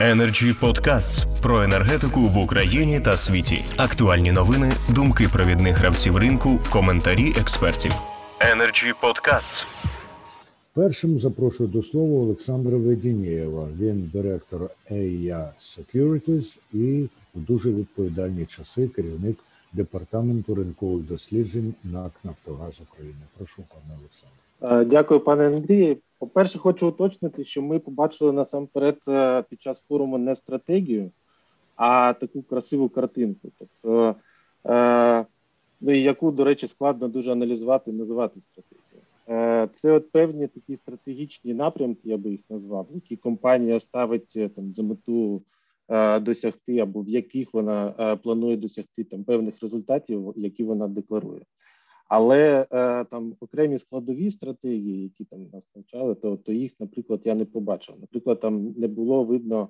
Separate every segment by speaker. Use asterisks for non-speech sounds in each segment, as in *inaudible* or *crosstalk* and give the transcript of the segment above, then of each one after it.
Speaker 1: Energy Podcasts про енергетику в Україні та світі. Актуальні новини, думки провідних гравців ринку, коментарі експертів. Energy Podcasts.
Speaker 2: Першим запрошую до слова Олександра Ведінєєва. Він директор EIA Securities і в дуже відповідальні часи керівник департаменту ринкових досліджень НАК Нафтогаз України. Прошу, пане Олександре.
Speaker 3: Дякую, пане Андрію. По-перше, хочу уточнити, що ми побачили насамперед е, під час форуму не стратегію, а таку красиву картинку. Тобто, е, ну, яку, до речі, складно дуже аналізувати і називати стратегією. Е, це от певні такі стратегічні напрямки, я би їх назвав, які компанія ставить е, там за мету е, досягти, або в яких вона е, планує досягти там певних результатів, які вона декларує. Але е, там окремі складові стратегії, які там нас навчали, то то їх, наприклад, я не побачив. Наприклад, там не було видно,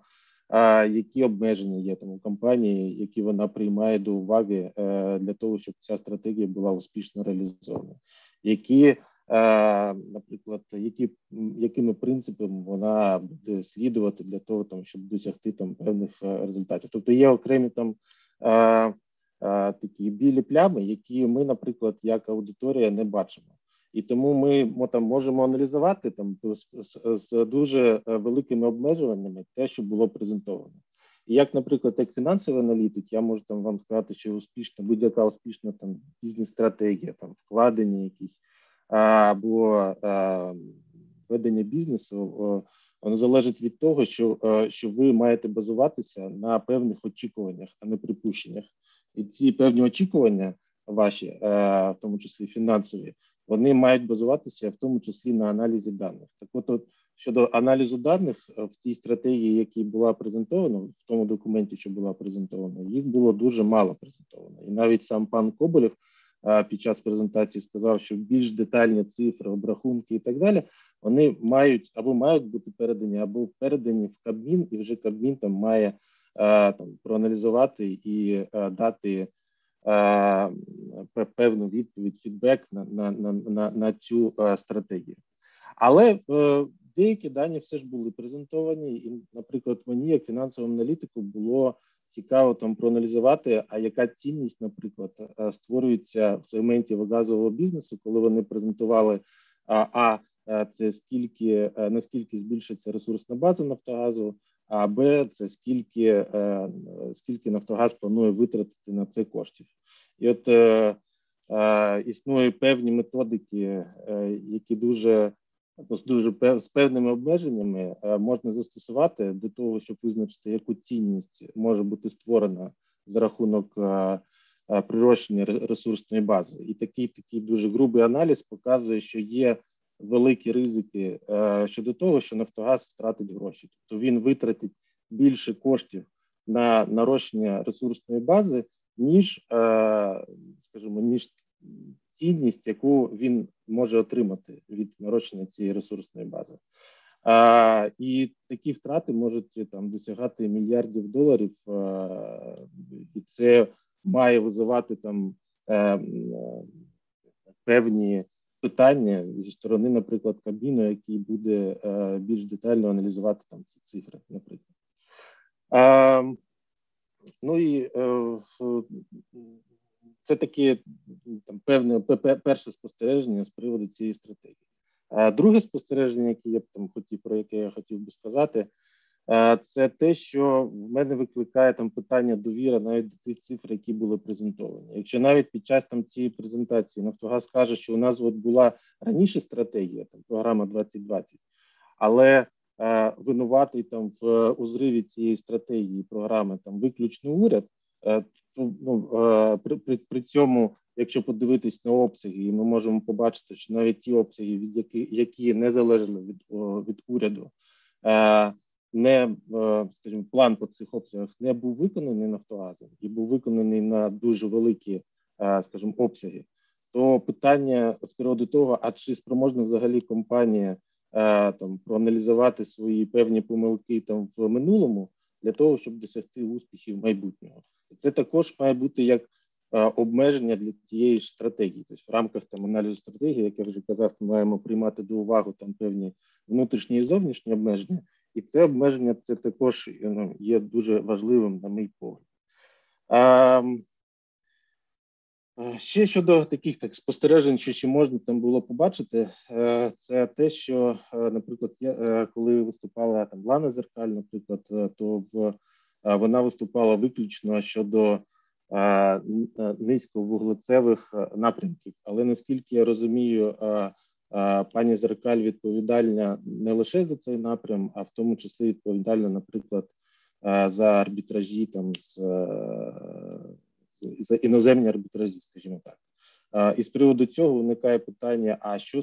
Speaker 3: е, які обмеження є там у компанії, які вона приймає до уваги е, для того, щоб ця стратегія була успішно реалізована. Які, е, наприклад, які якими принципами вона буде слідувати для того, там щоб досягти там певних е, результатів? Тобто є окремі там. Е, такі білі плями, які ми, наприклад, як аудиторія не бачимо. І тому ми там можемо аналізувати там з, з дуже е, великими обмежуваннями те, що було презентовано. І як, наприклад, як фінансовий аналітик, я можу там вам сказати, що успішна будь-яка успішна там бізнес-стратегія, там вкладення якісь або ведення бізнесу, воно залежить від того, що, що ви маєте базуватися на певних очікуваннях, а не припущеннях. І ці певні очікування ваші, е, в тому числі фінансові, вони мають базуватися в тому числі на аналізі даних. Так, от, от щодо аналізу даних е, в тій стратегії, які була презентована, в тому документі, що була презентована, їх було дуже мало презентовано. І навіть сам пан Коболєв е, під час презентації сказав, що більш детальні цифри, обрахунки і так далі, вони мають або мають бути передані, або передані в Кабмін, і вже Кабмін там має. Е, там проаналізувати і е, дати е, певну відповідь, фідбек на на, на, на, на цю стратегію. Але деякі дані все ж були презентовані, і, наприклад, мені, як фінансовому аналітику, було цікаво там проаналізувати, а яка цінність, наприклад, створюється в сегменті газового бізнесу, коли вони презентували а це скільки наскільки збільшиться ресурсна база Нафтогазу, а Б це скільки е, скільки Нафтогаз планує витратити на це коштів, і от е, е, певні методики, е, які дуже дуже з певними обмеженнями е, можна застосувати до того, щоб визначити, яку цінність може бути створена за рахунок е, прирощення ресурсної бази, і такий такий дуже грубий аналіз показує, що є великі ризики е, щодо того, що Нафтогаз втратить гроші, тобто він витратить більше коштів на нарощення ресурсної бази, ніж, е, скажімо, ніж цінність, яку він може отримати від нарощення цієї ресурсної бази. А, І такі втрати можуть там досягати мільярдів доларів, а, і це має визивати там а, певні питання зі сторони, наприклад, Кабміну, який буде е, більш детально аналізувати там ці цифри, наприклад. Е, ну і е, це таке там певне перше спостереження з приводу цієї стратегії. А друге спостереження, яке я б там хотів про яке я хотів би сказати, це те, що в мене викликає там питання довіра навіть до тих цифр, які були презентовані. Якщо навіть під час там цієї презентації Нафтогаз каже, що у нас от була раніше стратегія, там програма 2020, але е, винуватий там в узриві цієї стратегії програми там виключно уряд, е, ну е, при, при, при цьому. Якщо подивитись на обсяги, ми можемо побачити, що навіть ті обсяги, від які які не залежали від від уряду, е, не е, скажімо, план по цих обсягах не був виконаний Нафтогазом і був виконаний на дуже великі, скажімо, обсяги, то питання з приводу того, а чи спроможна взагалі компанія там проаналізувати свої певні помилки там в минулому для того, щоб досягти успіхів майбутнього, це також має бути як обмеження для тієї ж стратегії, тобто в рамках там аналізу стратегії, як я вже казав, ми маємо приймати до уваги там певні внутрішні і зовнішні обмеження І це обмеження це також ну, є дуже важливим, на мій погляд. А, Ще щодо таких так спостережень, що ще можна там було побачити, це те, що, наприклад, я коли виступала там Лана Зеркаль, наприклад, то в вона виступала виключно щодо низьковуглецевих напрямків. Але наскільки я розумію, пані Зеркаль відповідальна не лише за цей напрям, а в тому числі відповідальна, наприклад, за арбітражі там з за іноземні арбітражі, скажімо так. І з приводу цього виникає питання: а що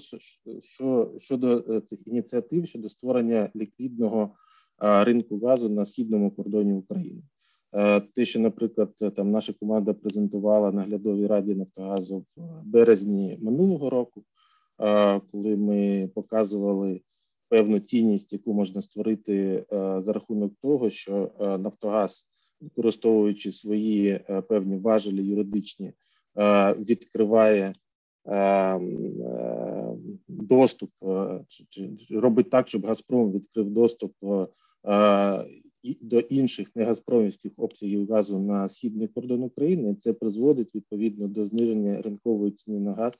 Speaker 3: що щодо е, цих ініціатив щодо створення ліквідного ринку газу на східному кордоні України? Те, що, наприклад, там наша команда презентувала наглядовій раді Нафтогазу в березні минулого року, коли ми показували певну цінність, яку можна створити за рахунок того, що Нафтогаз, використовуючи свої певні важелі юридичні, відкриває доступ, робить так, щоб Газпром відкрив доступ до інших негазпромівських обсягів газу на східний кордон України. Це призводить відповідно до зниження ринкової ціни на газ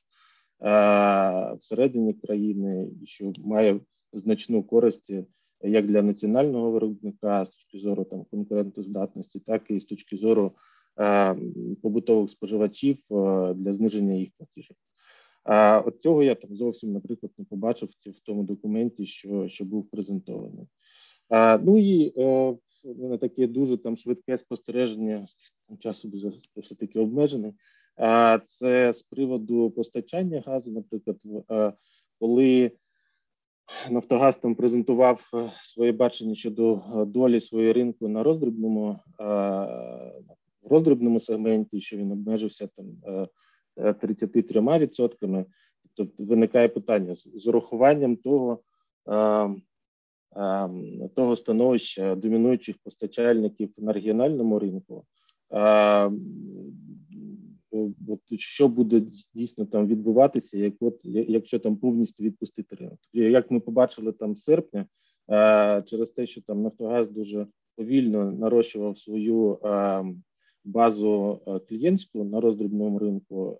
Speaker 3: всередині країни, що має значну користь як для національного виробника з точки зору там конкурентоздатності, так і з точки зору побутових споживачів для зниження їх платіжок. А от цього я там зовсім, наприклад, не побачив в тому документі, що що був презентований. Ну і е, на таке дуже там швидке спостереження часу дуже все таки обмежений. Це з приводу постачання газу, наприклад, коли Нафтогаз там презентував е, своє бачення щодо е, долі своєї ринку на роздрібному роздрібному сегменті, що він обмежився там 33%. Е, тобто виникає питання з урахуванням того. Того становища домінуючих постачальників на регіональному ринку, от що буде дійсно там відбуватися, як от якщо там повністю відпустити ринок. Як ми побачили там серпня, через те, що там Нафтогаз дуже повільно нарощував свою базу клієнтську на роздрібному ринку.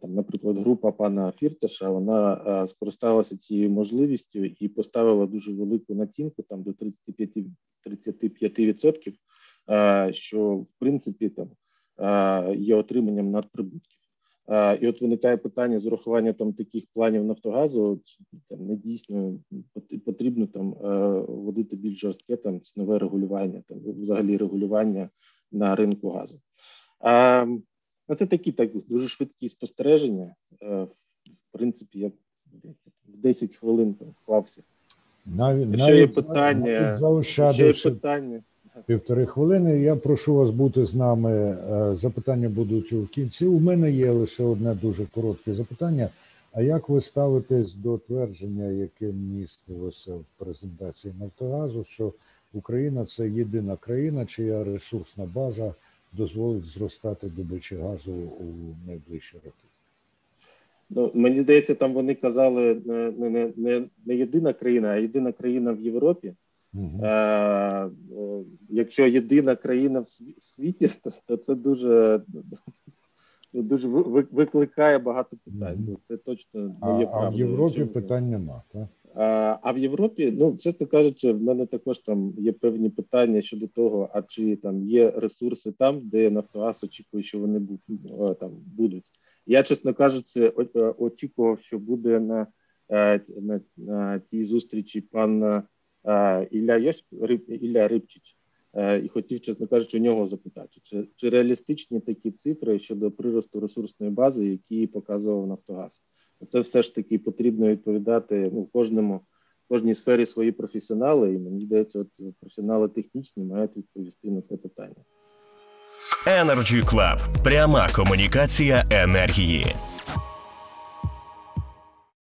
Speaker 3: Там, наприклад, група пана Фірташа вона скористалася цією можливістю і поставила дуже велику націнку там до 35%, 35%, що в принципі там є отриманням надприбутків. І от виникає питання з урахування там таких планів Нафтогазу, там не дійсно потрібно там вводити більш жорстке там цінове регулювання, там взагалі регулювання на ринку газу. Ну, Це такі так дуже швидкі спостереження. В принципі, я в 10 хвилин там вклався.
Speaker 2: Навіть,
Speaker 3: Якщо є питання,
Speaker 2: навіть
Speaker 3: якщо є питання
Speaker 2: півтори хвилини. Я прошу вас бути з нами. Е, запитання будуть у кінці. У мене є лише одне дуже коротке запитання. А як ви ставитесь до твердження, яке містилося в презентації Нафтогазу, що Україна це єдина країна, чия ресурсна база дозволить зростати добичі газу у найближчі роки?
Speaker 3: Ну, Мені здається, там вони казали не не, не, не єдина країна, а єдина країна в Європі. Угу. Е, Якщо єдина країна в світі, *laughs* то це дуже дуже викликає багато питань. Угу. Це точно не є правда.
Speaker 2: А в Європі питань нема, так?
Speaker 3: А в Європі, ну чесно кажучи, в мене також там є певні питання щодо того, а чи там є ресурси там, де Нафтогаз очікує, що вони там будуть. Я, чесно кажучи, очікував, що буде на е, на, на тій зустрічі пан Ілля Йосип, Ілля Рибчич, і хотів, чесно кажучи, у нього запитати, чи чи реалістичні такі цифри щодо приросту ресурсної бази, які показував Нафтогаз? Це все ж таки потрібно відповідати ну, кожному кожній сфері свої професіонали, і мені здається, от професіонали технічні мають відповісти на це питання.
Speaker 1: Energy Club. пряма комунікація енергії.